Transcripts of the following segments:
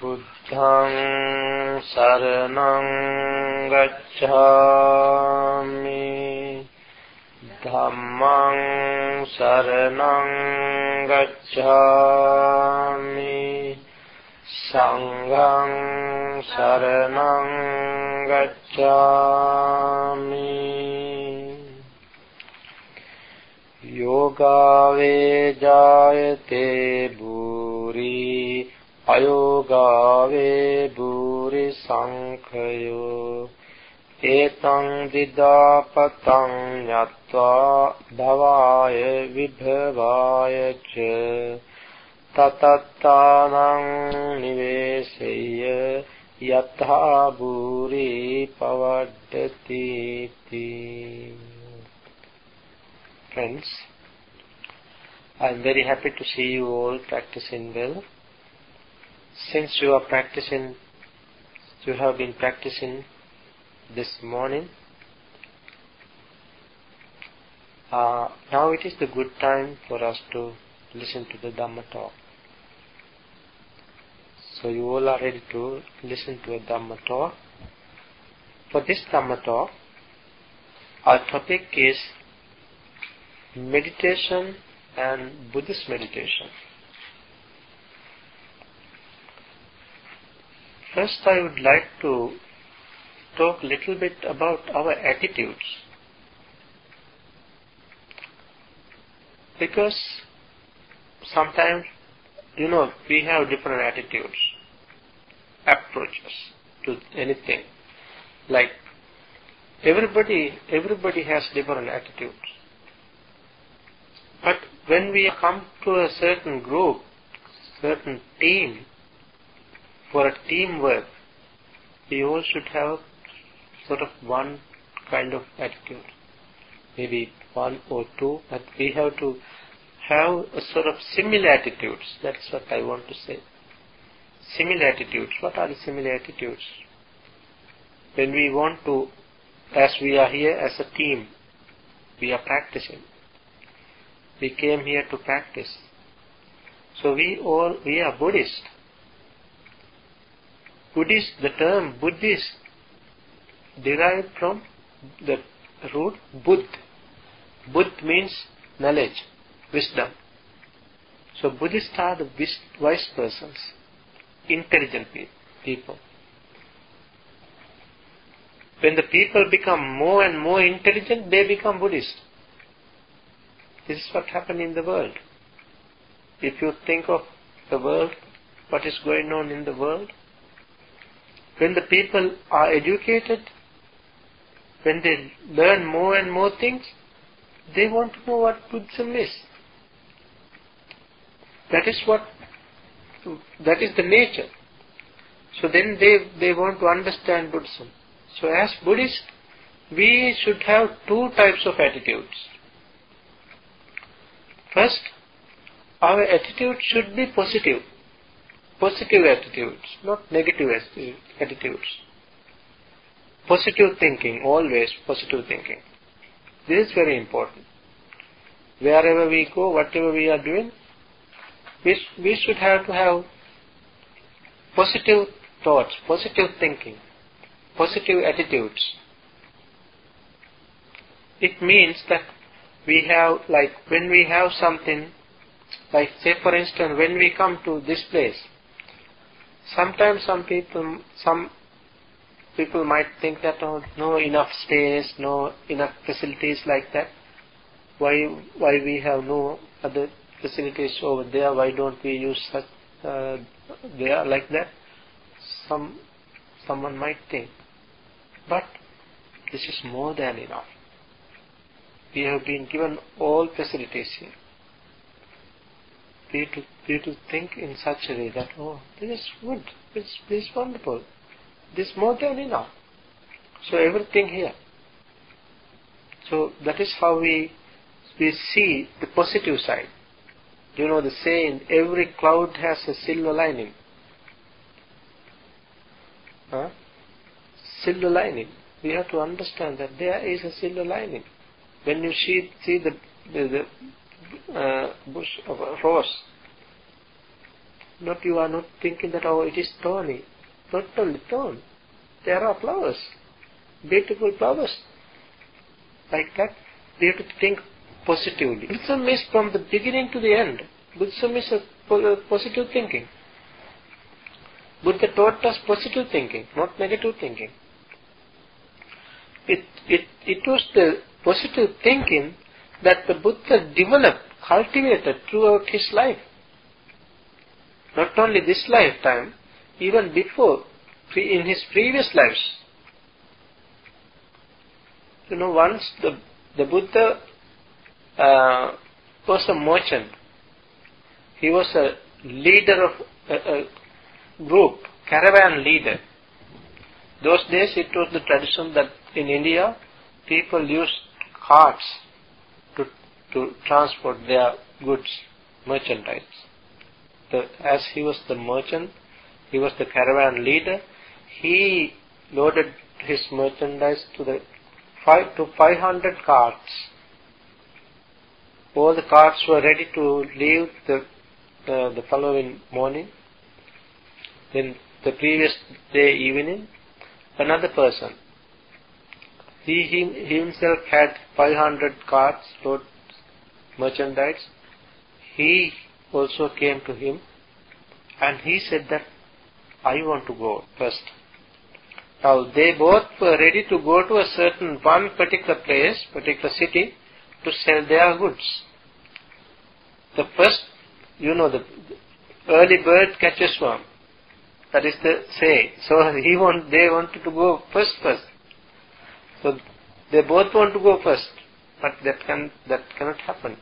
බුද්ධං සරණං ගච්ඡාමි ධම්මං සරණං ගච්ඡාමි සංඝං සරණං ගච්ඡාමි යෝගාවේ ජායතේ බුරී අයෝගාවේ බුරි සංඛයෝ ඒතං දිදාපතං යත්වා භවාය විභවාය ච තතත්තානං නිවේසෙය්‍ය යත්හා බුරි පවඩ්ඩති Friends, I am very happy to see you all practicing well. Since you are practicing, you have been practicing this morning, uh, now it is the good time for us to listen to the Dhamma talk. So you all are ready to listen to a Dhamma talk. For this Dhamma talk, our topic is meditation and Buddhist meditation. First, I would like to talk a little bit about our attitudes. Because sometimes, you know, we have different attitudes, approaches to anything. Like everybody, everybody has different attitudes. But when we come to a certain group, certain team, for a teamwork, we all should have sort of one kind of attitude. Maybe one or two, but we have to have a sort of similar attitudes. That's what I want to say. Similar attitudes. What are the similar attitudes? When we want to, as we are here as a team, we are practicing. We came here to practice. So we all, we are Buddhist. Buddhist, the term Buddhist derived from the root Buddh. Buddh means knowledge, wisdom. So Buddhists are the wise persons, intelligent people. When the people become more and more intelligent, they become Buddhist. This is what happened in the world. If you think of the world, what is going on in the world, when the people are educated, when they learn more and more things, they want to know what Buddhism is. That is what, that is the nature. So then they, they want to understand Buddhism. So as Buddhists, we should have two types of attitudes. First, our attitude should be positive positive attitudes, not negative attitudes. Positive thinking, always positive thinking. This is very important. Wherever we go, whatever we are doing, we, we should have to have positive thoughts, positive thinking, positive attitudes. It means that we have, like, when we have something, like, say for instance, when we come to this place, sometimes some people some people might think that oh, no enough space, no enough facilities like that. Why why we have no other facilities over there? Why don't we use such uh, there like that? Some someone might think, but this is more than enough. We have been given all facilities here we to think in such a way that, oh, this is good, this, this is wonderful, this is more than enough. So everything here. So that is how we, we see the positive side. You know the saying, every cloud has a silver lining. Huh? Silver lining. We have to understand that there is a silver lining. When you see, see the, the, the uh, bush of a rose. Not you are not thinking that oh it is thorny. Not only thorn. There are flowers. Beautiful flowers. Like that. We have to think positively. Buddhism is from the beginning to the end. Buddhism is a positive thinking. Buddha taught us positive thinking, not negative thinking. It, it, it was the positive thinking that the Buddha developed, cultivated throughout his life. Not only this lifetime, even before, in his previous lives. You know, once the, the Buddha uh, was a merchant. He was a leader of a, a group, caravan leader. Those days it was the tradition that in India people used carts to, to transport their goods, merchandise. The, as he was the merchant, he was the caravan leader, he loaded his merchandise to the five to 500 carts all the carts were ready to leave the uh, the following morning. Then the previous day evening, another person. He, he himself had 500 carts load merchandise. He also came to him and he said that I want to go first. Now they both were ready to go to a certain one particular place, particular city to sell their goods the first, you know, the early bird catches worm. That is the say. So he want, they wanted to go first first. So they both want to go first, but that can that cannot happen.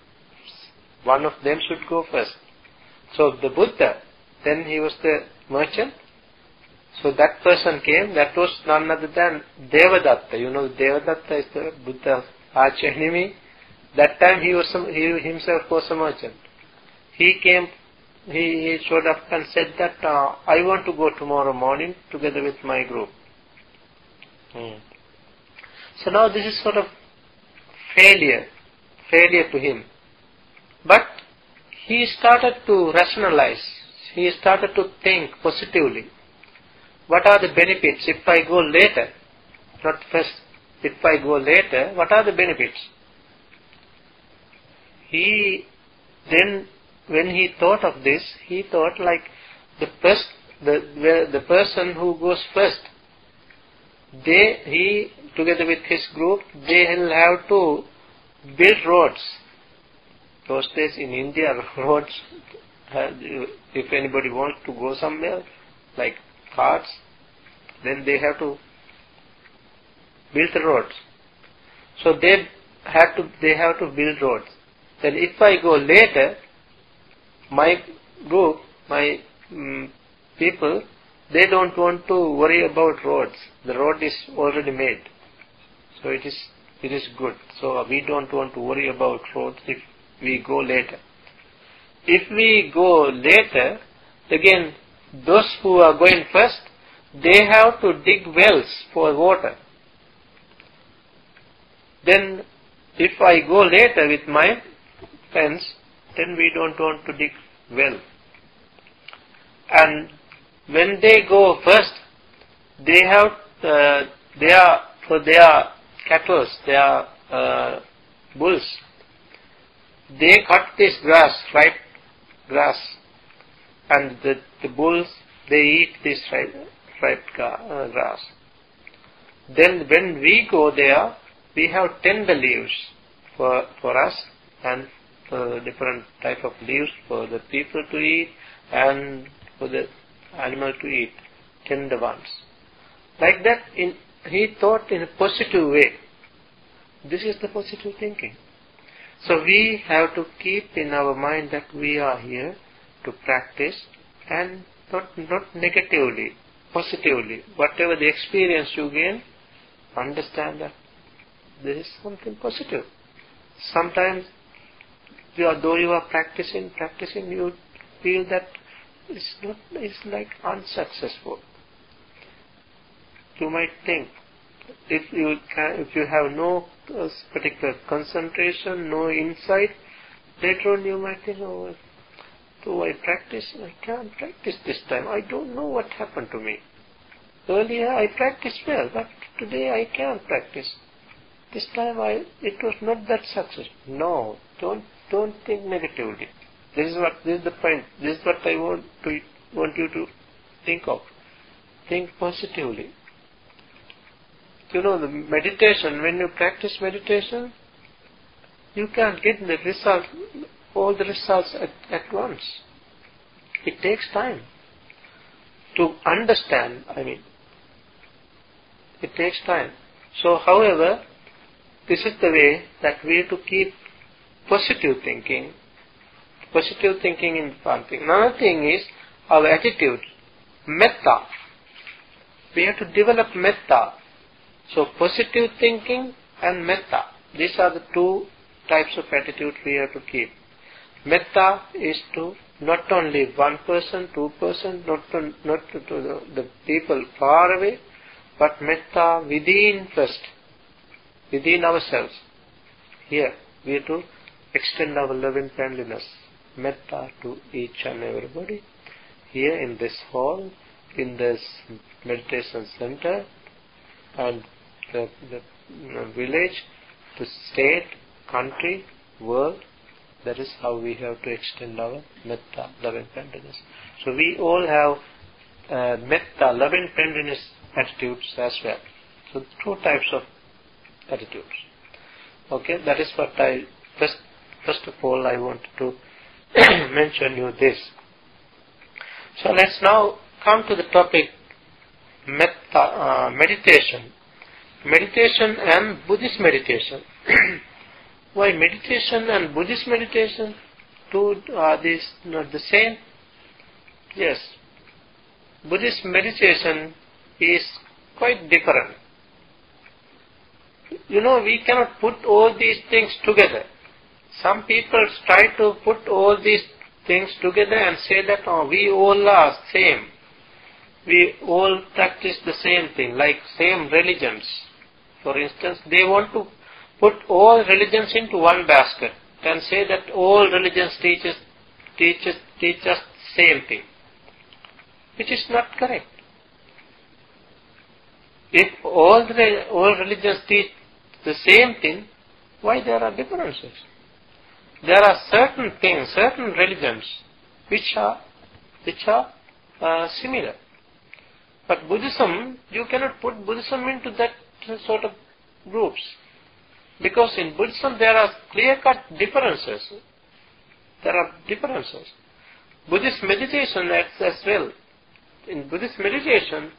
One of them should go first. So the Buddha, then he was the merchant. So that person came. That was none other than Devadatta. You know, Devadatta is the Buddha's arch enemy. That time he was some, he himself was a merchant he came, he, he showed up and said that uh, I want to go tomorrow morning together with my group. Hmm. So now this is sort of failure, failure to him. But he started to rationalize, he started to think positively. What are the benefits if I go later? Not first, if I go later, what are the benefits? He then when he thought of this, he thought like the first, the the person who goes first, they he together with his group, they will have to build roads. Those days in India, roads. If anybody wants to go somewhere, like carts, then they have to build the roads. So they have to they have to build roads. Then if I go later, my group, my um, people, they don't want to worry about roads. The road is already made. So it is, it is good. So we don't want to worry about roads if we go later. If we go later, again, those who are going first, they have to dig wells for water. Then, if I go later with my friends, then we don't want to dig well. And when they go first, they have uh, their for their cattle, their uh, bulls. They cut this grass, ripe grass, and the, the bulls they eat this ripe, ripe uh, grass. Then when we go there, we have tender leaves for for us and different type of leaves for the people to eat and for the animal to eat, tender ones. Like that, in, he thought in a positive way. This is the positive thinking. So we have to keep in our mind that we are here to practice and not, not negatively, positively. Whatever the experience you gain, understand that this is something positive. Sometimes you are, though you are practicing, practicing, you feel that it's not, it's like unsuccessful. You might think, if you can, if you have no particular concentration, no insight, later on you might think, oh, though I practice, I can't practice this time. I don't know what happened to me. Earlier I practiced well, but today I can't practice. This time I, it was not that success. No, don't, don't think negatively. This is what, this is the point. This is what I want to, want you to think of. Think positively. You know, the meditation, when you practice meditation, you can't get the result, all the results at, at once. It takes time to understand, I mean, it takes time. So, however, this is the way that we have to keep positive thinking. Positive thinking in one thing. Another thing is our attitude, metta. We have to develop metta. So positive thinking and metta. These are the two types of attitude we have to keep. Metta is to not only one person, two person, not to, not to, to the, the people far away, but metta within first, within ourselves. Here, we have to extend our loving friendliness, metta to each and everybody. Here in this hall, in this meditation center, and the, the village, the state, country, world, that is how we have to extend our metta, loving friendliness. So we all have uh, metta, loving friendliness attitudes as well. So two types of attitudes. Okay, that is what I first first of all I wanted to mention you this. So let's now come to the topic metta, uh, meditation. Meditation and Buddhist meditation. Why meditation and Buddhist meditation? Two uh, are these not the same? Yes. Buddhist meditation is quite different. You know, we cannot put all these things together. Some people try to put all these things together and say that oh, we all are same. We all practice the same thing, like same religions. For instance, they want to put all religions into one basket and say that all religions teach us, teach us, teach us same thing, which is not correct. If all, the, all religions teach the same thing, why there are differences? There are certain things, certain religions, which are, which are uh, similar. But Buddhism, you cannot put Buddhism into that sort of groups. Because in Buddhism there are clear-cut differences. There are differences. Buddhist meditation acts as well. In Buddhist meditation,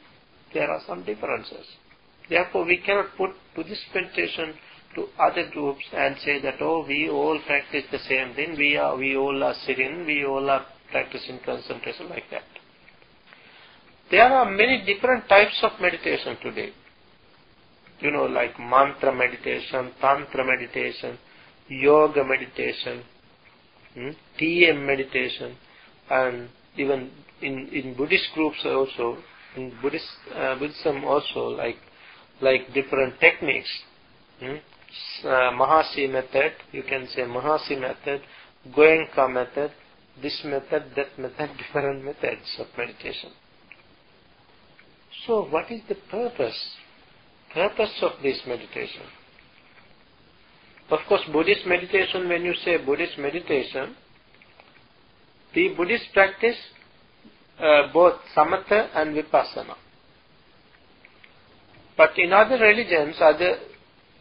there are some differences. Therefore, we cannot put Buddhist meditation to other groups and say that, oh, we all practice the same thing, we, are, we all are sitting, we all are practicing concentration like that. There are many different types of meditation today. You know, like mantra meditation, tantra meditation, yoga meditation, hmm, TM meditation, and even in, in Buddhist groups also, in Buddhist, uh, Buddhism also, like like different techniques. Hmm? Uh, Mahasi method, you can say Mahasi method, Goenka method, this method, that method, different methods of meditation. So, what is the purpose? Purpose of this meditation? Of course, Buddhist meditation, when you say Buddhist meditation, the Buddhist practice uh, both samatha and vipassana. But in other religions, other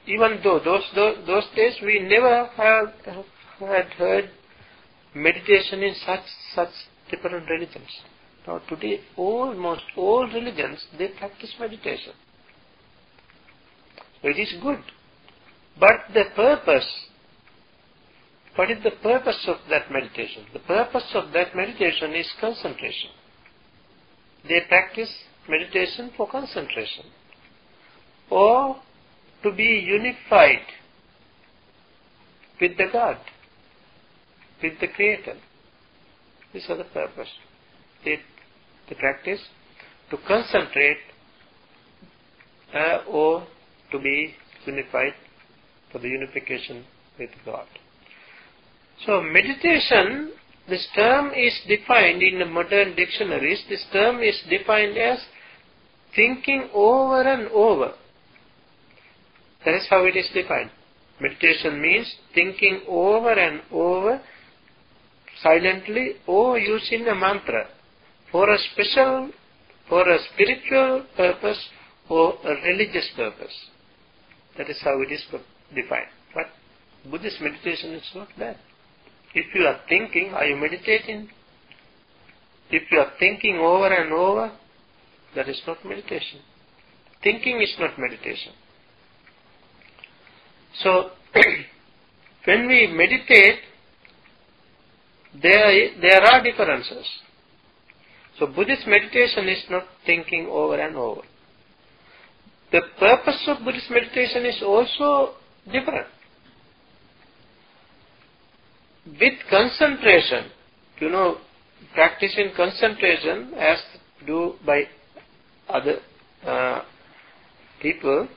even though those, those those days we never have had heard meditation in such such different religions. Now today, almost all religions they practice meditation. It is good, but the purpose. What is the purpose of that meditation? The purpose of that meditation is concentration. They practice meditation for concentration or to be unified with the God, with the Creator. These are the purpose. They, the practice to concentrate uh, or to be unified for the unification with God. So meditation this term is defined in the modern dictionaries, this term is defined as thinking over and over. That is how it is defined. Meditation means thinking over and over silently or using a mantra for a special, for a spiritual purpose or a religious purpose. That is how it is defined. But Buddhist meditation is not that. If you are thinking, are you meditating? If you are thinking over and over, that is not meditation. Thinking is not meditation. So, when we meditate, there, there are differences. So Buddhist meditation is not thinking over and over. The purpose of Buddhist meditation is also different. With concentration, you know, practicing concentration as do by other uh, people,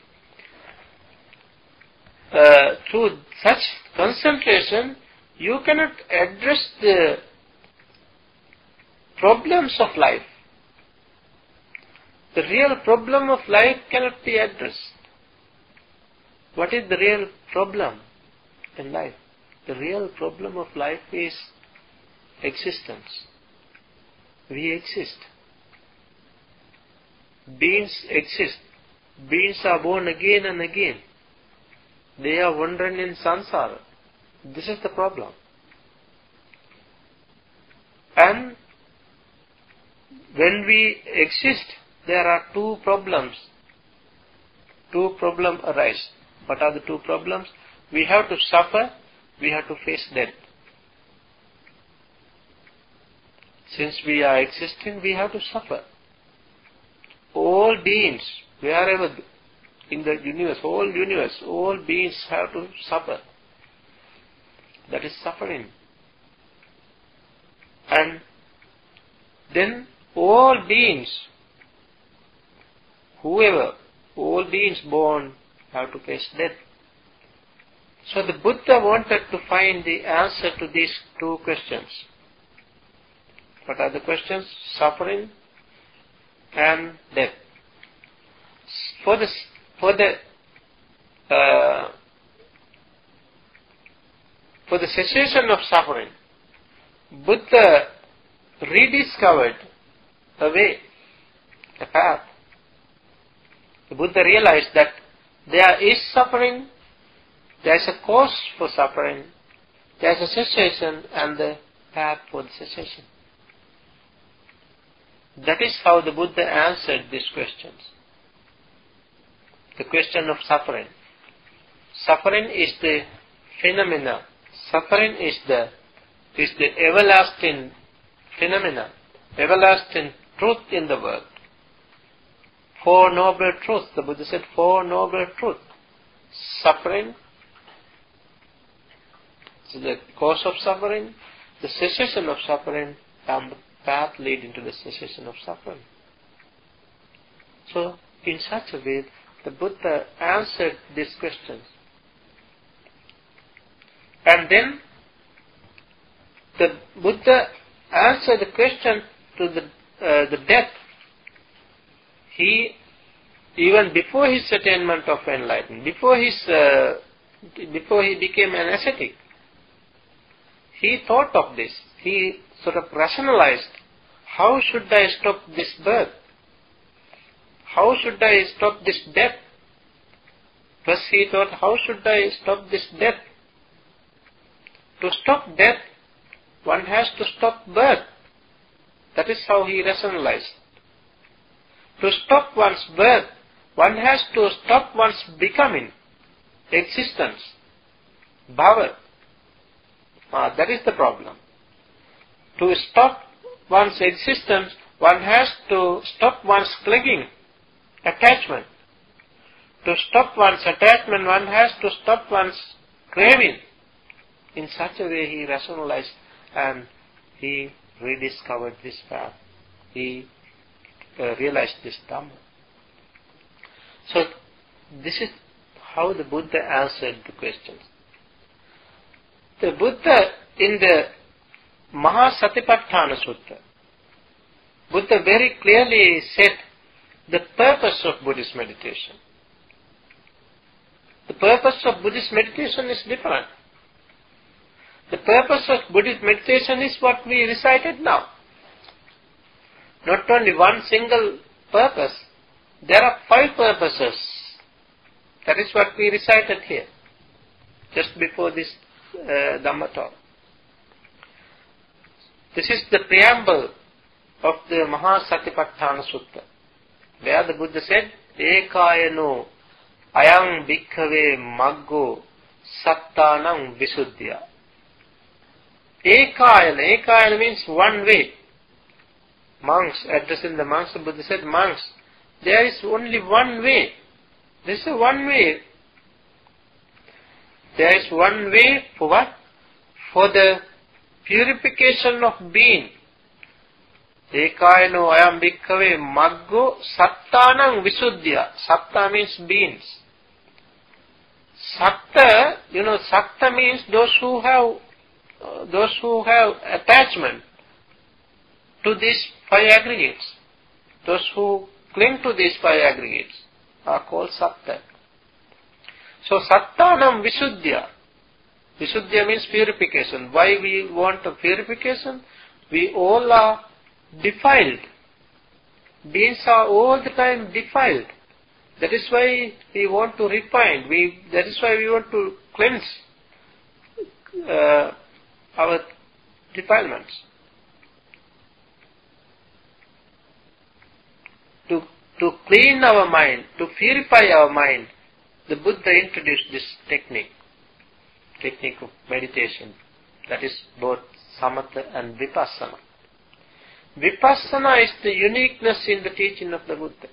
uh, through such concentration, you cannot address the problems of life. The real problem of life cannot be addressed. What is the real problem in life? The real problem of life is existence. We exist. Beings exist. Beings are born again and again. They are wandering in samsara. This is the problem. And when we exist, there are two problems. Two problems arise. What are the two problems? We have to suffer, we have to face death. Since we are existing, we have to suffer. All beings, wherever in the universe, whole universe, all beings have to suffer. That is suffering. And then all beings, whoever, all beings born have to face death. So the Buddha wanted to find the answer to these two questions. What are the questions? Suffering and death. For the for the uh, for the cessation of suffering, Buddha rediscovered a way, a path. The Buddha realized that there is suffering, there is a cause for suffering, there is a cessation and the path for the cessation. That is how the Buddha answered these questions. The question of suffering. Suffering is the phenomena. Suffering is the is the everlasting phenomena, everlasting truth in the world. Four noble truths. The Buddha said four noble truths. Suffering is the cause of suffering, the cessation of suffering, and the path leading to the cessation of suffering. So, in such a way, the Buddha answered these questions. And then, the Buddha answered the question to the uh, the death, he, even before his attainment of enlightenment, before his, uh, before he became an ascetic, he thought of this. He sort of rationalized, how should I stop this birth? How should I stop this death? First he thought, how should I stop this death? To stop death, one has to stop birth. That is how he rationalized. To stop one's birth, one has to stop one's becoming, existence, bhava. Ah, that is the problem. To stop one's existence, one has to stop one's clinging, attachment. To stop one's attachment, one has to stop one's craving. In such a way he rationalized and he rediscovered this path. He uh, realized this Dhamma. So, this is how the Buddha answered the questions. The Buddha, in the Mahasatipatthana Sutta, Buddha very clearly said the purpose of Buddhist meditation. The purpose of Buddhist meditation is different. The purpose of Buddhist meditation is what we recited now. Not only one single purpose, there are five purposes. That is what we recited here, just before this uh, Dhamma talk. This is the preamble of the Mahasatipatthana Sutta, where the Buddha said, Ekayano ayam bhikkhave maggo sattanam visuddhya. Ekayana, Ekayana means one way. Monks, addressing the monks, the Buddha said, monks, there is only one way. This is one way. There is one way for what? For the purification of being. Ekayano ayam bhikkhave maggo sattanam visuddhya. Satta means beings. Satta, you know, satta means those who have, uh, those who have attachment to these five aggregates. Those who cling to these five aggregates are called satta. So sattanam visuddhya. Visuddhya means purification. Why we want a purification? We all are defiled. Beings are all the time defiled. That is why we want to refine. We, that is why we want to cleanse uh, our defilements. To, to clean our mind, to purify our mind, the Buddha introduced this technique, technique of meditation. That is both samatha and vipassana. Vipassana is the uniqueness in the teaching of the Buddha.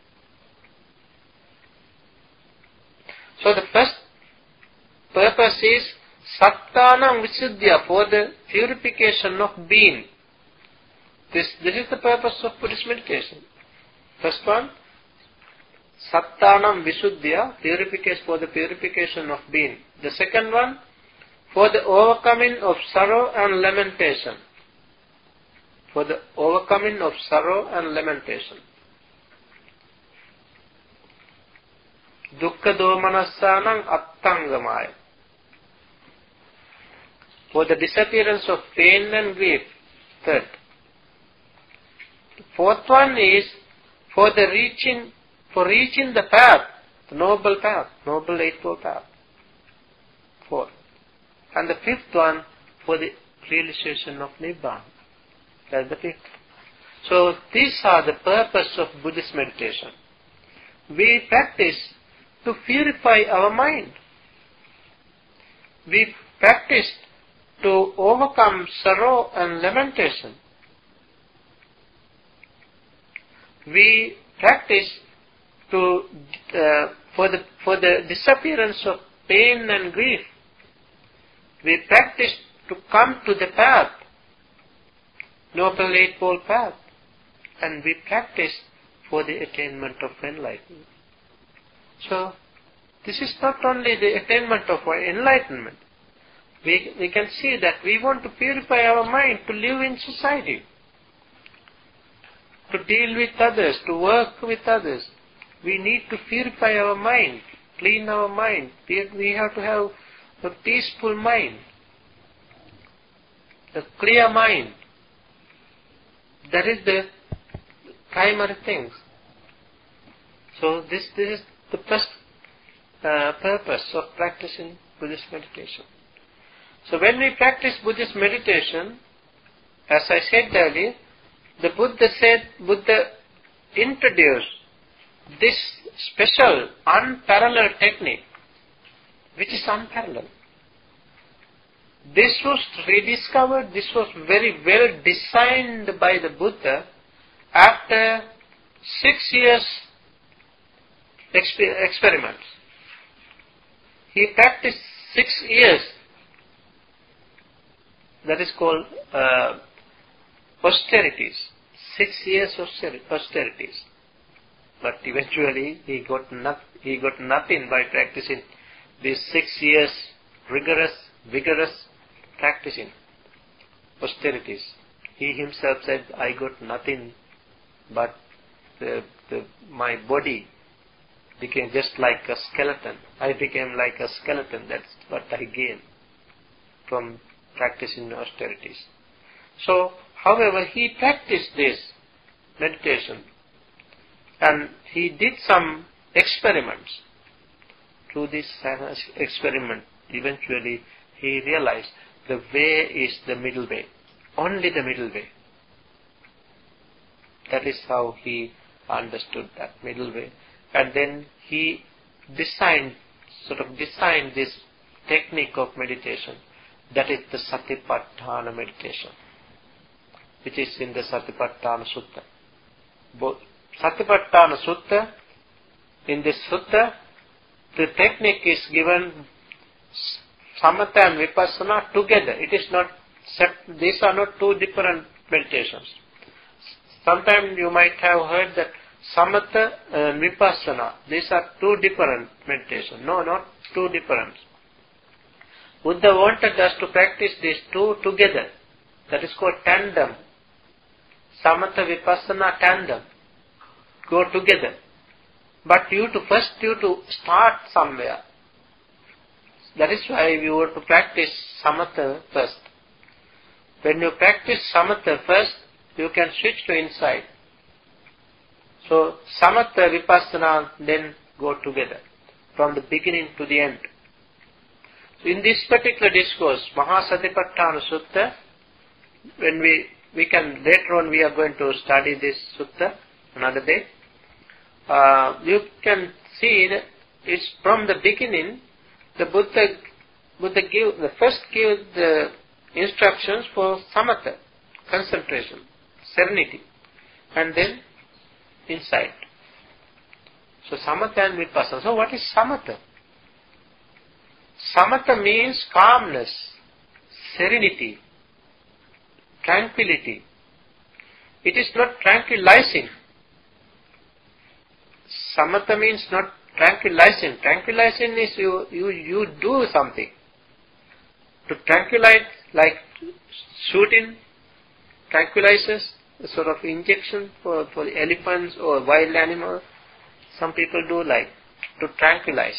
So the first purpose is Sattanam Visuddhya for the purification of being. This, this is the purpose of Buddhist meditation. First one, Sattanam Visuddhya, purification for the purification of being. The second one, for the overcoming of sorrow and lamentation. For the overcoming of sorrow and lamentation. Dukkha domanassanam attangamaya. For the disappearance of pain and grief. Third. The fourth one is for the reaching, for reaching the path, the noble path, noble eightfold path. Fourth. And the fifth one for the realization of Nibbana. That's the fifth. So these are the purpose of Buddhist meditation. We practice to purify our mind. We practice to overcome sorrow and lamentation. We practice to uh, for the for the disappearance of pain and grief. We practice to come to the path, noble eightfold path, and we practice for the attainment of enlightenment. So, this is not only the attainment of enlightenment. We, we can see that we want to purify our mind to live in society, to deal with others, to work with others. We need to purify our mind, clean our mind. We, we have to have a peaceful mind, a clear mind. That is the primary things. So this, this is the first uh, purpose of practicing Buddhist meditation. So when we practice Buddhist meditation, as I said earlier, the Buddha said, Buddha introduced this special, unparalleled technique, which is unparalleled. This was rediscovered, this was very well designed by the Buddha after six years exper- experiments. He practiced six years. That is called uh, austerities. Six years of austerities. But eventually he got, not, he got nothing by practicing these six years rigorous, vigorous practicing. austerities. He himself said, I got nothing but the, the, my body became just like a skeleton. I became like a skeleton. That's what I gained from practicing austerities. So, however, he practiced this meditation and he did some experiments. Through this experiment, eventually he realized the way is the middle way. Only the middle way. That is how he understood that middle way. And then he designed, sort of designed this technique of meditation. That is the Satipatthana meditation, which is in the Satipatthana Sutta. Both Satipatthana Sutta, in this Sutta, the technique is given samatha and vipassana together. It is not, these are not two different meditations. Sometimes you might have heard that samatha and vipassana, these are two different meditations. No, not two different. Buddha wanted us to practice these two together. That is called tandem. Samatha vipassana tandem. Go together. But you to first you to start somewhere. That is why we want to practice samatha first. When you practice samatha first, you can switch to insight. So samatha vipassana then go together from the beginning to the end. So in this particular discourse, Mahasatipatthana Sutta, when we we can later on we are going to study this sutta another day. Uh, you can see that it's from the beginning the Buddha Buddha give the first give the instructions for samatha, concentration, serenity, and then insight. So samatha and vipassana. So what is samatha? Samatha means calmness, serenity, tranquility. It is not tranquilizing. Samatha means not tranquilizing. Tranquilizing is you, you, you do something. To tranquilize, like shooting tranquilizers, a sort of injection for, for elephants or wild animals. Some people do like to tranquilize.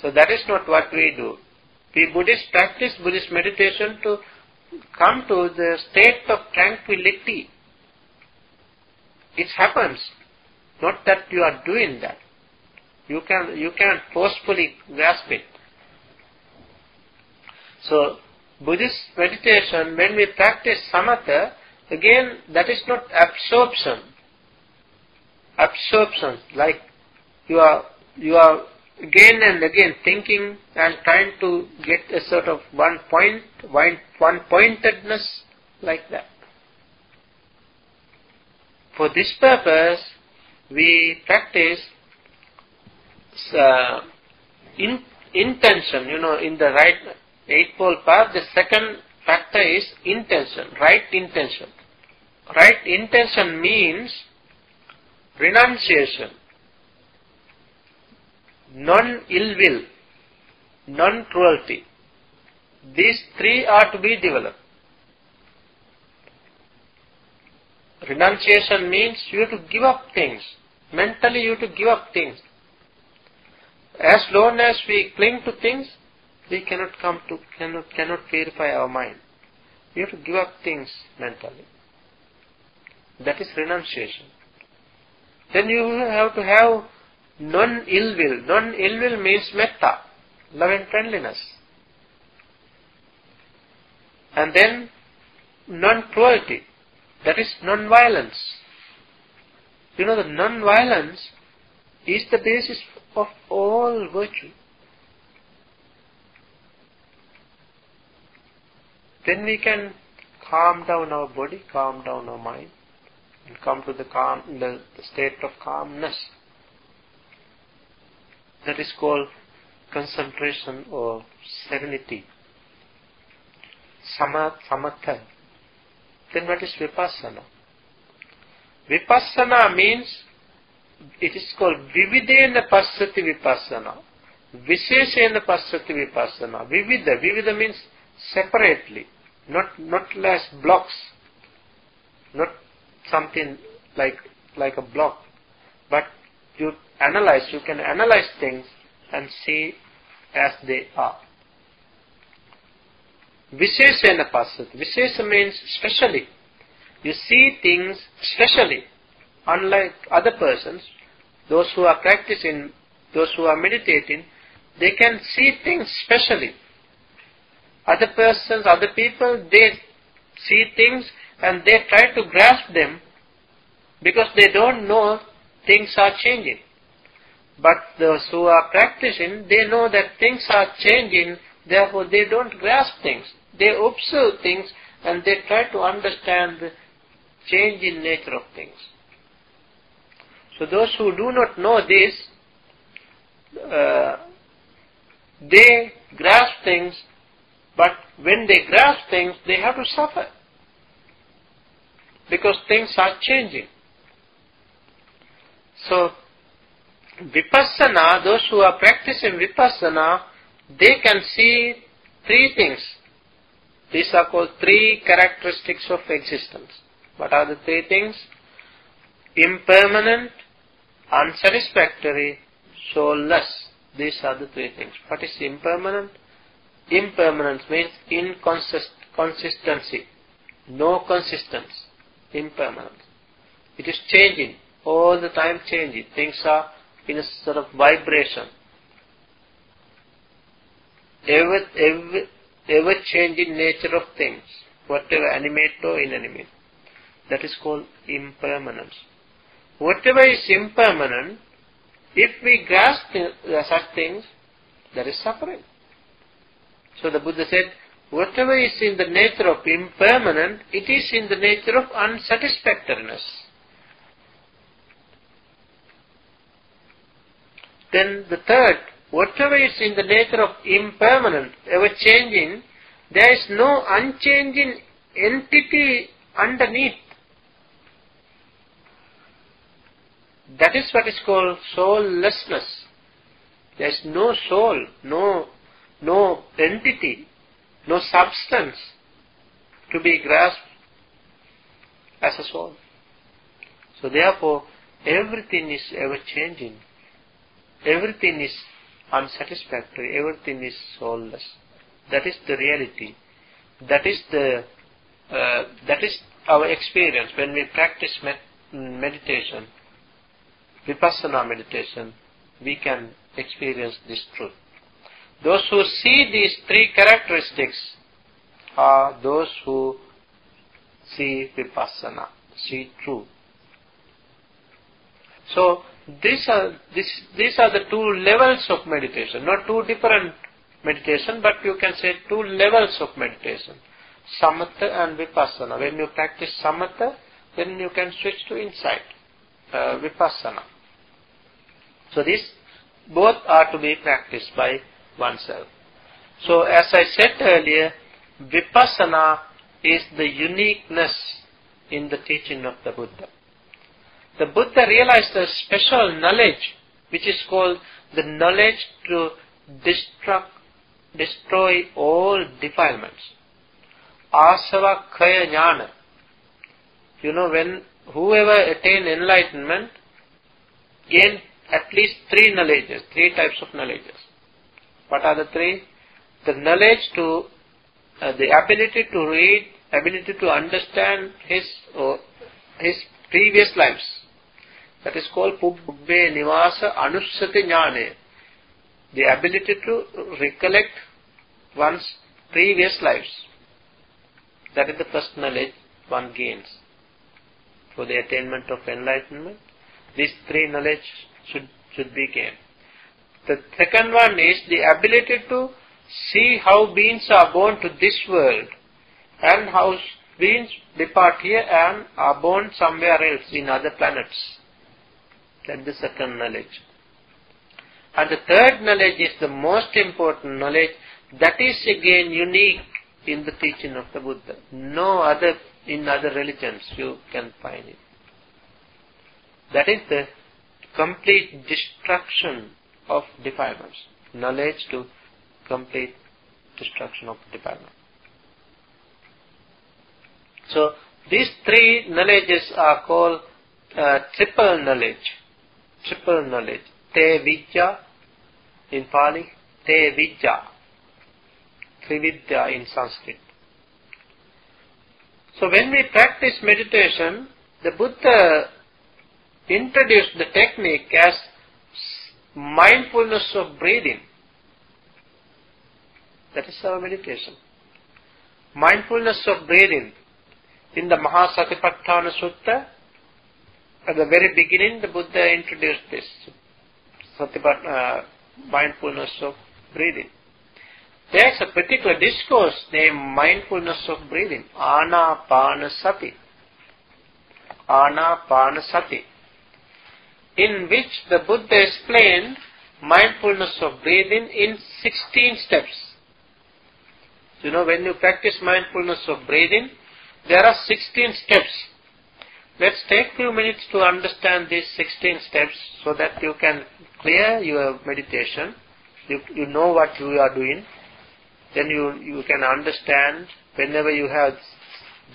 So that is not what we do. We Buddhists practice Buddhist meditation to come to the state of tranquility. It happens. Not that you are doing that. You can you can forcefully grasp it. So Buddhist meditation, when we practice samatha, again that is not absorption. Absorption, like you are you are again and again thinking and trying to get a sort of one point, one, one pointedness like that. For this purpose, we practice uh, in, intention, you know, in the right eightfold path, the second factor is intention, right intention. Right intention means renunciation, non-ill will, non-cruelty. These three are to be developed. Renunciation means you have to give up things. Mentally you have to give up things. As long as we cling to things, we cannot come to, cannot, cannot purify our mind. We have to give up things mentally. That is renunciation. Then you have to have non-ill will. Non-ill will means metta, love and friendliness. And then non-cruelty, that is non-violence. You know the non-violence is the basis of all virtue. Then we can calm down our body, calm down our mind, and come to the calm, the, the state of calmness. That is called concentration or serenity. Samat, samatha. Then what is vipassana? Vipassana means it is called vividena passati vipassana. Visheshena passati vipassana. Vivida. Vivida means separately. not not as blocks, not something like like a block, but you analyze. You can analyze things and see as they are. Visheshena pasat. Vishesha means specially. You see things specially, unlike other persons. Those who are practicing, those who are meditating, they can see things specially. Other persons, other people, they see things and they try to grasp them because they don't know things are changing. But those who are practicing, they know that things are changing, therefore they don't grasp things. They observe things and they try to understand the change in nature of things. So those who do not know this, uh, they grasp things, but when they grasp things, they have to suffer. Because things are changing. So, Vipassana, those who are practicing Vipassana, they can see three things. These are called three characteristics of existence. What are the three things? Impermanent, unsatisfactory, soulless. These are the three things. What is impermanent? Impermanence means inconsistency. No consistency. Impermanence. It is changing. All the time changing. Things are in a sort of vibration. Ever, ever, ever changing nature of things. Whatever animate or inanimate. That is called impermanence. Whatever is impermanent, if we grasp such things, there is suffering. So the Buddha said, whatever is in the nature of impermanent, it is in the nature of unsatisfactoriness. Then the third, whatever is in the nature of impermanent, ever changing, there is no unchanging entity underneath. That is what is called soullessness. There is no soul, no, no entity, no substance to be grasped as a soul. So therefore, everything is ever changing. Everything is unsatisfactory. Everything is soulless. That is the reality. That is the uh, that is our experience when we practice med meditation vipassana meditation, we can experience this truth. Those who see these three characteristics are those who see vipassana, see truth. So these are this, these are the two levels of meditation, not two different meditation, but you can say two levels of meditation, samatha and vipassana. When you practice samatha, then you can switch to insight, uh, vipassana. So these both are to be practiced by oneself. So as I said earlier, vipassana is the uniqueness in the teaching of the Buddha. The Buddha realized a special knowledge which is called the knowledge to destruct, destroy all defilements. Asava kaya jnana. You know, when whoever attain enlightenment gain at least three knowledges, three types of knowledges. What are the three? The knowledge to, uh, the ability to read, ability to understand his or his previous lives. That is called Pubbe Nivasa Jnane. The ability to recollect one's previous lives. That is the first knowledge one gains for the attainment of enlightenment. These three knowledge should, should be gained. The second one is the ability to see how beings are born to this world and how beings depart here and are born somewhere else in other planets. That is the second knowledge. And the third knowledge is the most important knowledge that is again unique in the teaching of the Buddha. No other in other religions you can find it. That is the complete destruction of defilements. Knowledge to complete destruction of defilement. So these three knowledges are called uh, triple knowledge. Triple knowledge. Te vidya in Pali, te vidya. Trividya in Sanskrit. So when we practice meditation, the Buddha introduced the technique as mindfulness of breathing. That is our meditation. Mindfulness of breathing. In the Mahasatipatthana Sutta, at the very beginning, the Buddha introduced this Satipat, uh, mindfulness of breathing. There's a particular discourse named mindfulness of breathing, Anapanasati. Anapanasati. In which the Buddha explained mindfulness of breathing in 16 steps. You know, when you practice mindfulness of breathing, there are 16 steps. Let's take few minutes to understand these 16 steps so that you can clear your meditation. You, you know what you are doing. Then you, you can understand whenever you have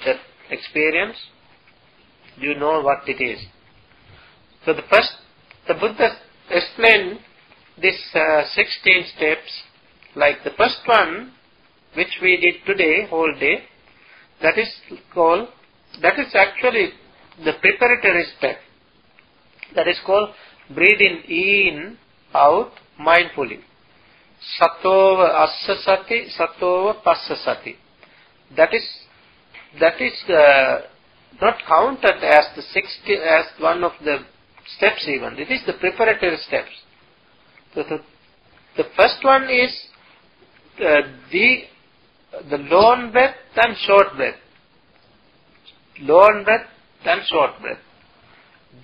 that experience, you know what it is. So the first, the Buddha explained these uh, 16 steps like the first one which we did today, whole day, that is called, that is actually the preparatory step. That is called breathing in, out, mindfully. Satova assasati, satova passasati. That is, that is uh, not counted as the 60, as one of the steps even. It is the preparatory steps. So the, the first one is uh, the the long breath and short breath. Long breath and short breath.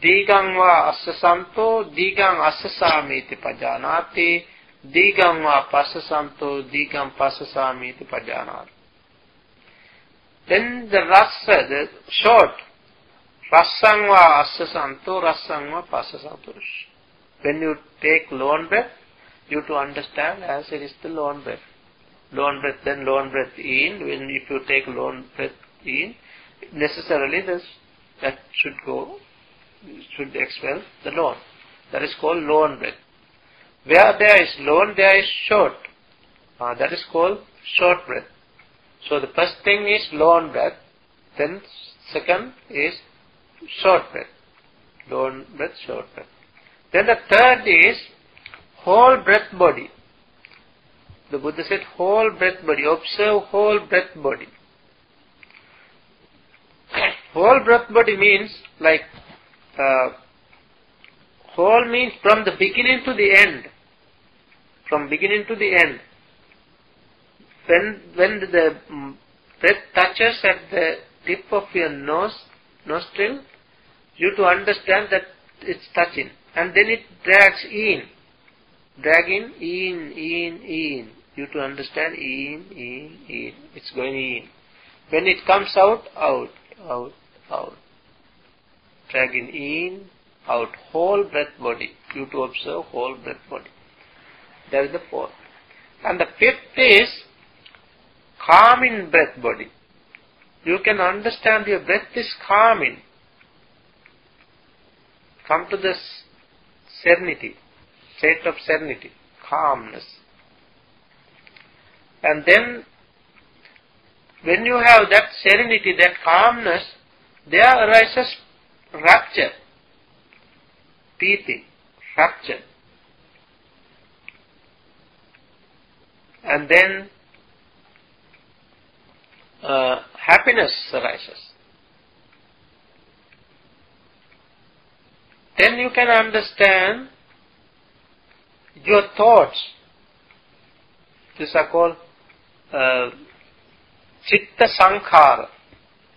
Digam va assasanto, digam assasamiti pajanati, digam va passasanto, digam passasamiti pajanati. Then the rasa, the short, rasang va assasanto, rasang va passasanto. When you take long breath, you to understand as it is the long breath long breath, then long breath in. When if you take long breath in, necessarily this that should go, should expel the long. That is called long breath. Where there is long, there is short. Uh, that is called short breath. So the first thing is long breath, then second is short breath. Long breath, short breath. Then the third is whole breath body. The Buddha said whole breath body. Observe whole breath body. Whole breath body means like uh, whole means from the beginning to the end. From beginning to the end. When when the breath touches at the tip of your nose nostril, you to understand that it's touching, and then it drags in, dragging in, in, in you to understand in, in, in. It's going in. When it comes out, out, out, out. Dragging in, out. Whole breath body. You to observe whole breath body. That is the fourth. And the fifth is calming breath body. You can understand your breath is calming. Come to this serenity, state of serenity, calmness. And then, when you have that serenity, that calmness, there arises rapture, piti, rapture. And then, uh, happiness arises. Then you can understand your thoughts. These are called uh, Chitta Sankhara.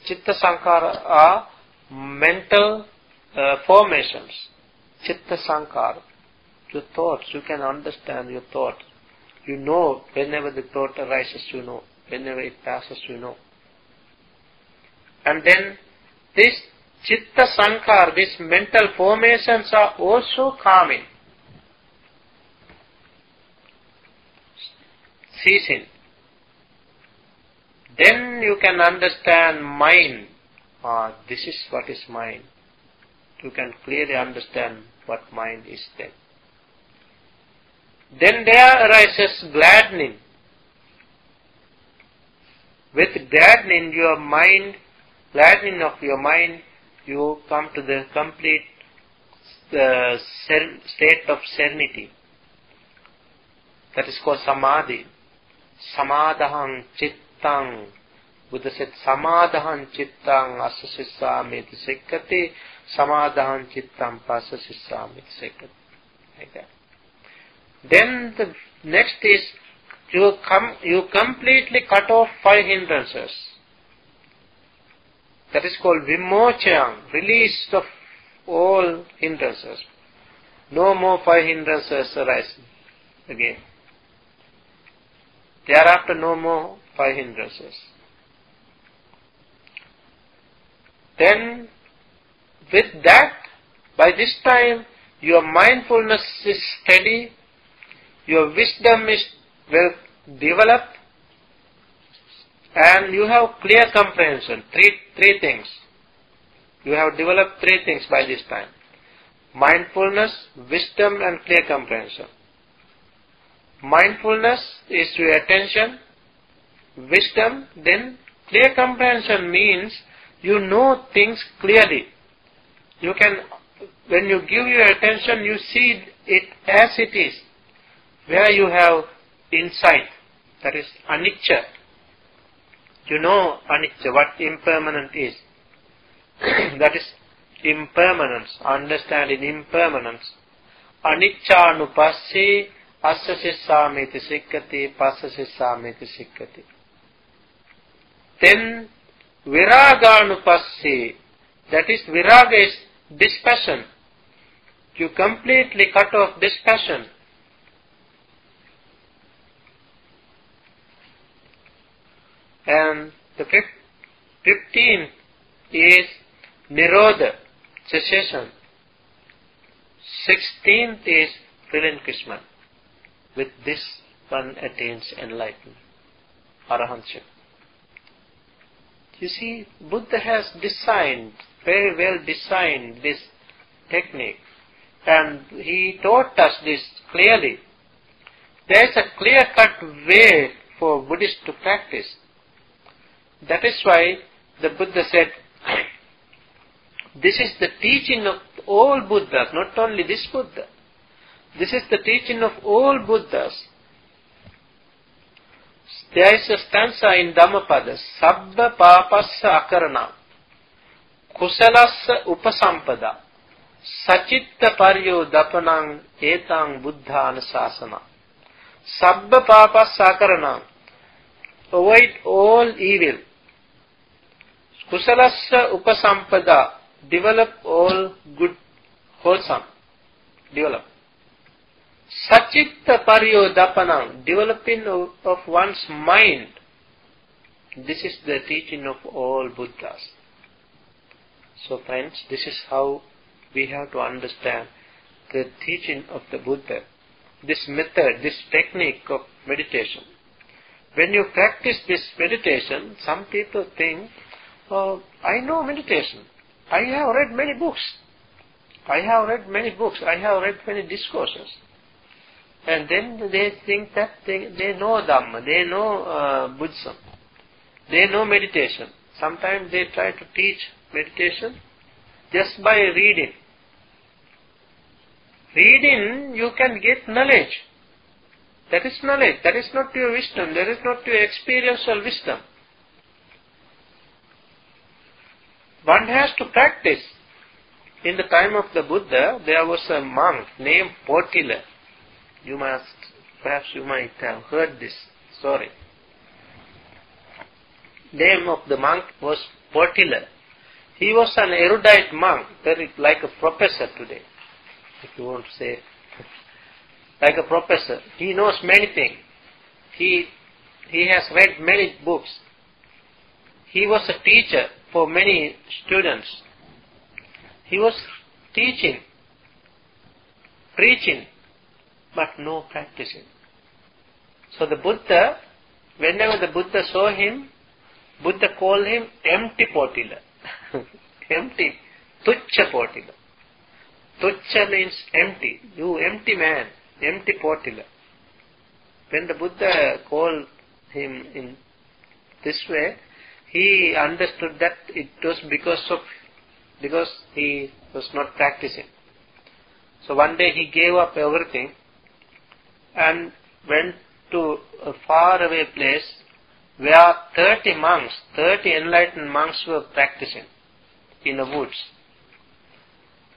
Chitta Sankhara are mental uh, formations. Chitta Sankhara. Your thoughts, you can understand your thoughts. You know whenever the thought arises, you know. Whenever it passes, you know. And then this Chitta Sankhara, these mental formations are also calming. Ceasing Then you can understand mind. Ah, this is what is mind. You can clearly understand what mind is then. Then there arises gladdening. With gladdening your mind, gladdening of your mind, you come to the complete uh, state of serenity. That is called samadhi. Samadaham Buddha said, Samadaham chittang asasissamiti sikkati. Samadaham chittang pasasissamiti sikkati. Like that. Then the next is you come you completely cut off five hindrances. That is called vimochayam, release of all hindrances. No more five hindrances arise again. Thereafter no more five hindrances. Then with that, by this time your mindfulness is steady, your wisdom is well developed, and you have clear comprehension. Three, three things. You have developed three things by this time. Mindfulness, wisdom and clear comprehension. Mindfulness is your attention, wisdom, then clear comprehension means you know things clearly. You can, when you give your attention, you see it as it is. Where you have insight, that is anicca. You know anicca, what impermanent is. that is impermanence, understanding impermanence. Anicca Assa sissamiti sikkati, sissamiti sikkati. Then viraganupasse, that is viraga is dispassion. You completely cut off dispassion. And the fifteenth is nirodha, cessation. Sixteenth is relinquishment. With this one attains enlightenment, arahantship. You see, Buddha has designed, very well designed this technique. And he taught us this clearly. There is a clear-cut way for Buddhists to practice. That is why the Buddha said, this is the teaching of all Buddhas, not only this Buddha. This is the teaching of all Buddhas. There is a stanza in Dhammapada, Sabba Papassa Akarana, Kusalassa Upasampada, Sachitta Paryo Dapanang Etang Buddha Anusasana. Sabba Papassa Akarana, avoid all evil. Kusalassa Upasampada, develop all good, wholesome, develop. Sachitta Paryodapanam, developing of, of one's mind. This is the teaching of all Buddhas. So friends, this is how we have to understand the teaching of the Buddha. This method, this technique of meditation. When you practice this meditation, some people think, oh, I know meditation. I have read many books. I have read many books. I have read many discourses. And then they think that they, they know Dhamma, they know uh, Buddhism, they know meditation. Sometimes they try to teach meditation just by reading. Reading, you can get knowledge. That is knowledge. That is not your wisdom. That is not your experiential wisdom. One has to practice. In the time of the Buddha, there was a monk named Potila. You must, perhaps you might have heard this story. Name of the monk was Potila. He was an erudite monk, very like a professor today, if you want to say, like a professor. He knows many things. He he has read many books. He was a teacher for many students. He was teaching, preaching, but no practicing. So the Buddha, whenever the Buddha saw him, Buddha called him empty potila. empty. Tucha potila. Means empty. You empty man. Empty potila. When the Buddha called him in this way, he understood that it was because of because he was not practicing. So one day he gave up everything and went to a far away place where 30 monks, 30 enlightened monks were practicing in the woods.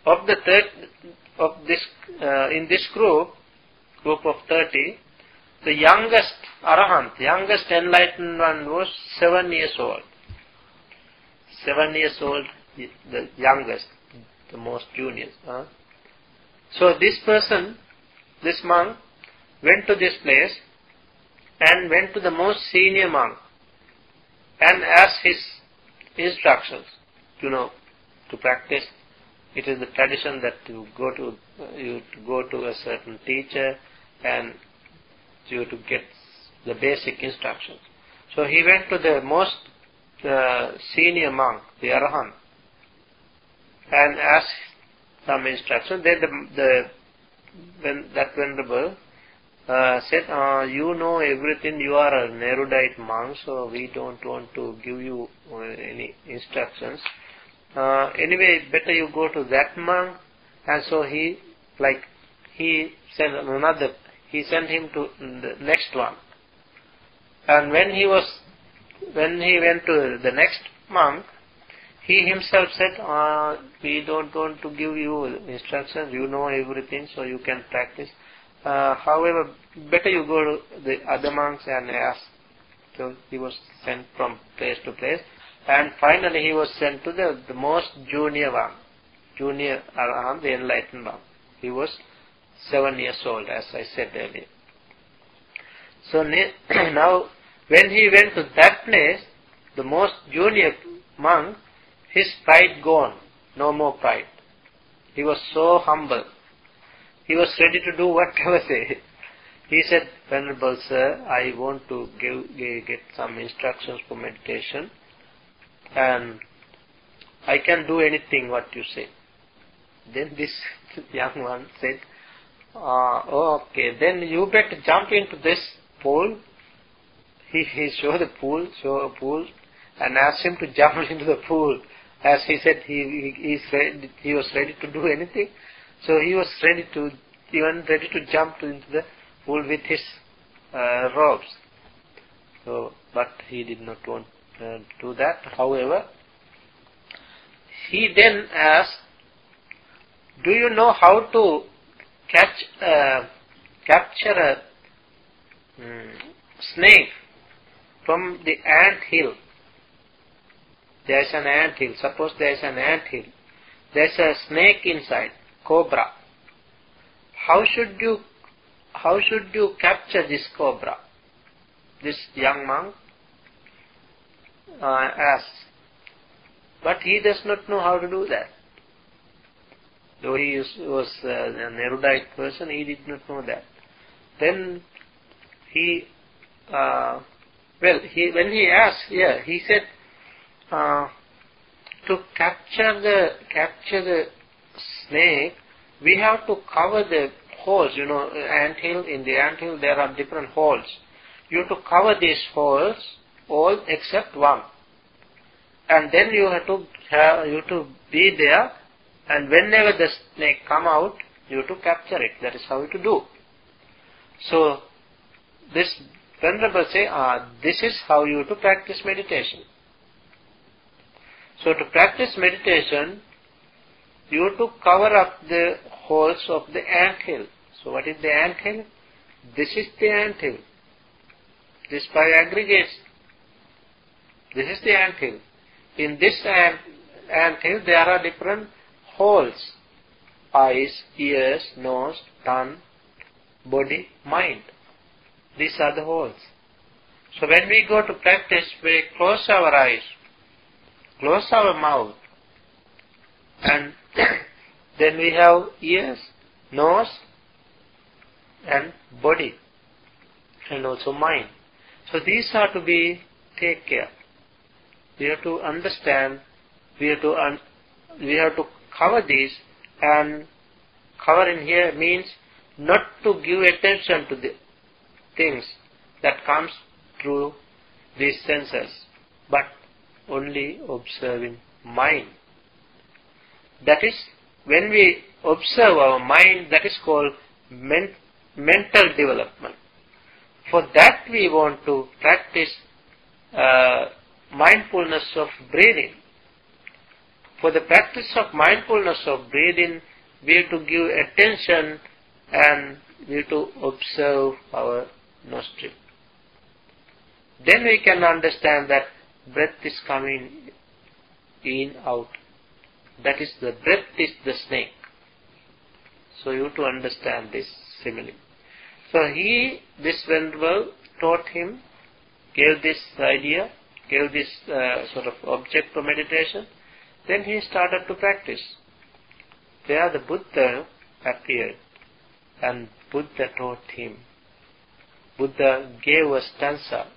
Of the third, of this, uh, in this group, group of 30, the youngest arahant, the youngest enlightened one was seven years old. Seven years old, the youngest, the most junior. Huh? So this person, this monk, went to this place and went to the most senior monk and asked his instructions, you know, to practice. It is the tradition that you go to you go to a certain teacher and you to get the basic instructions. So he went to the most uh, senior monk, the Arahant, and asked some instruction. Then the, the when that venerable uh, said, uh, you know everything, you are an erudite monk, so we don't want to give you uh, any instructions. Uh, anyway, better you go to that monk. And so he, like, he sent another, he sent him to the next one. And when he was, when he went to the next monk, he himself said, uh, we don't want to give you instructions, you know everything, so you can practice. Uh, however, better you go to the other monks and ask. So he was sent from place to place. And finally he was sent to the, the most junior one, junior Arahant, the enlightened one. He was seven years old, as I said earlier. So now, when he went to that place, the most junior monk, his pride gone, no more pride. He was so humble. He was ready to do whatever they. He said, Venerable Sir, I want to give, get some instructions for meditation and I can do anything what you say. Then this young one said, uh, oh, okay, then you better jump into this pool. He, he showed the pool, show a pool, and asked him to jump into the pool. As he said, he, he, ready, he was ready to do anything. So he was ready to, even ready to jump into the pool with his uh, robes. So, but he did not want uh, to do that. However, he then asked, do you know how to catch, uh, capture a um, snake from the ant hill? There is an ant hill. Suppose there is an ant hill. There is a snake inside cobra. How should you how should you capture this cobra? This young monk uh, asks. But he does not know how to do that. Though he is, was uh, an erudite person, he did not know that. Then he, uh, well, he when he asked, yeah, he said, uh, to capture the capture the snake, we have to cover the holes. You know, ant hill, in the ant hill there are different holes. You have to cover these holes, all except one. And then you have to have, you have to be there, and whenever the snake come out, you have to capture it. That is how to do. So, this Venerable say, ah, this is how you to practice meditation. So to practice meditation, you have to cover up the holes of the hill. So what is the hill? This is the hill. This by aggregates. This is the hill. In this hill there are different holes. Eyes, ears, nose, tongue, body, mind. These are the holes. So when we go to practice, we close our eyes, close our mouth, and then we have ears, nose, and body, and also mind. So these are to be take care. we have to understand, we have to un- we have to cover these, and cover in here means not to give attention to the things that comes through these senses, but only observing mind. That is, when we observe our mind, that is called men- mental development. For that we want to practice uh, mindfulness of breathing. For the practice of mindfulness of breathing, we have to give attention and we have to observe our nostril. Then we can understand that breath is coming in, out. That is the breath is the snake. So you to understand this simile. So he, this Venerable, taught him, gave this idea, gave this uh, sort of object for meditation. Then he started to practice. There the Buddha appeared and Buddha taught him. Buddha gave a stanza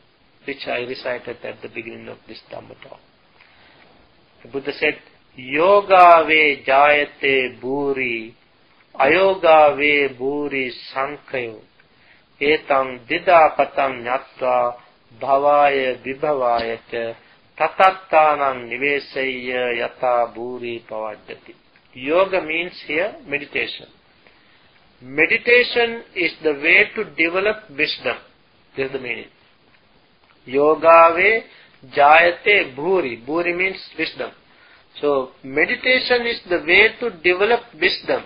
which I recited at the beginning of this Dhamma talk. The Buddha said, යෝගාවේ ජායතේ බූරි අයෝගාවේ බූරි සංඛයෝ. ඒතං දිදාපතං ඤත්වා භවාය විභවායච තතත්තානං නිවේසෙය්‍ය යතා බූරි පවද්දති yoga means here meditation. Meditation is the way to develop wisdom. This is the meaning. Yogave jayate bhuri bhuri means wisdom. So meditation is the way to develop wisdom.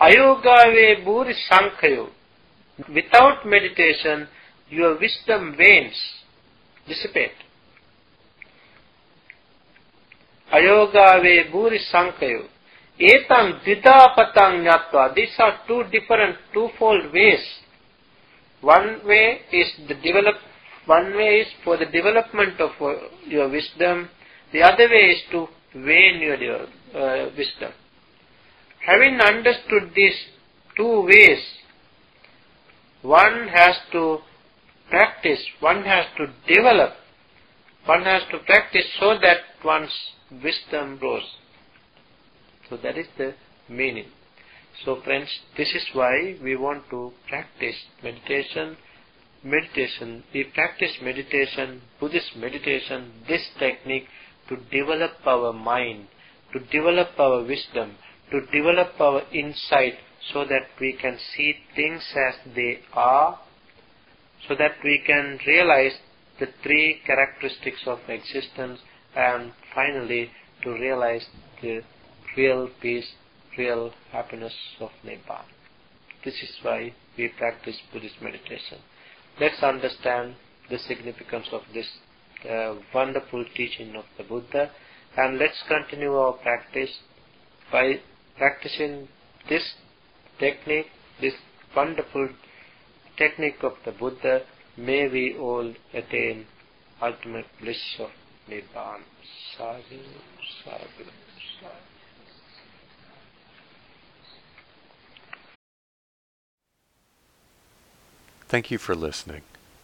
Ayogave bhuri sankhayo. Without meditation, your wisdom wanes, dissipate. Ayogave bhuri sankhayo. Etam didapatang nyatva. These are two different, twofold ways. One way is the develop. One way is for the development of your wisdom. The other way is to wane your uh, wisdom. Having understood these two ways, one has to practice, one has to develop, one has to practice so that one's wisdom grows. So that is the meaning. So friends, this is why we want to practice meditation. Meditation, we practice meditation, Buddhist meditation, this technique to develop our mind, to develop our wisdom, to develop our insight so that we can see things as they are, so that we can realize the three characteristics of existence and finally to realize the real peace, real happiness of Nibbana. This is why we practice Buddhist meditation. Let's understand the significance of this wonderful teaching of the Buddha and let's continue our practice by practicing this technique, this wonderful technique of the Buddha. May we all attain ultimate bliss of Nibbana. Sadhu, sadhu, sadhu. Thank you for listening.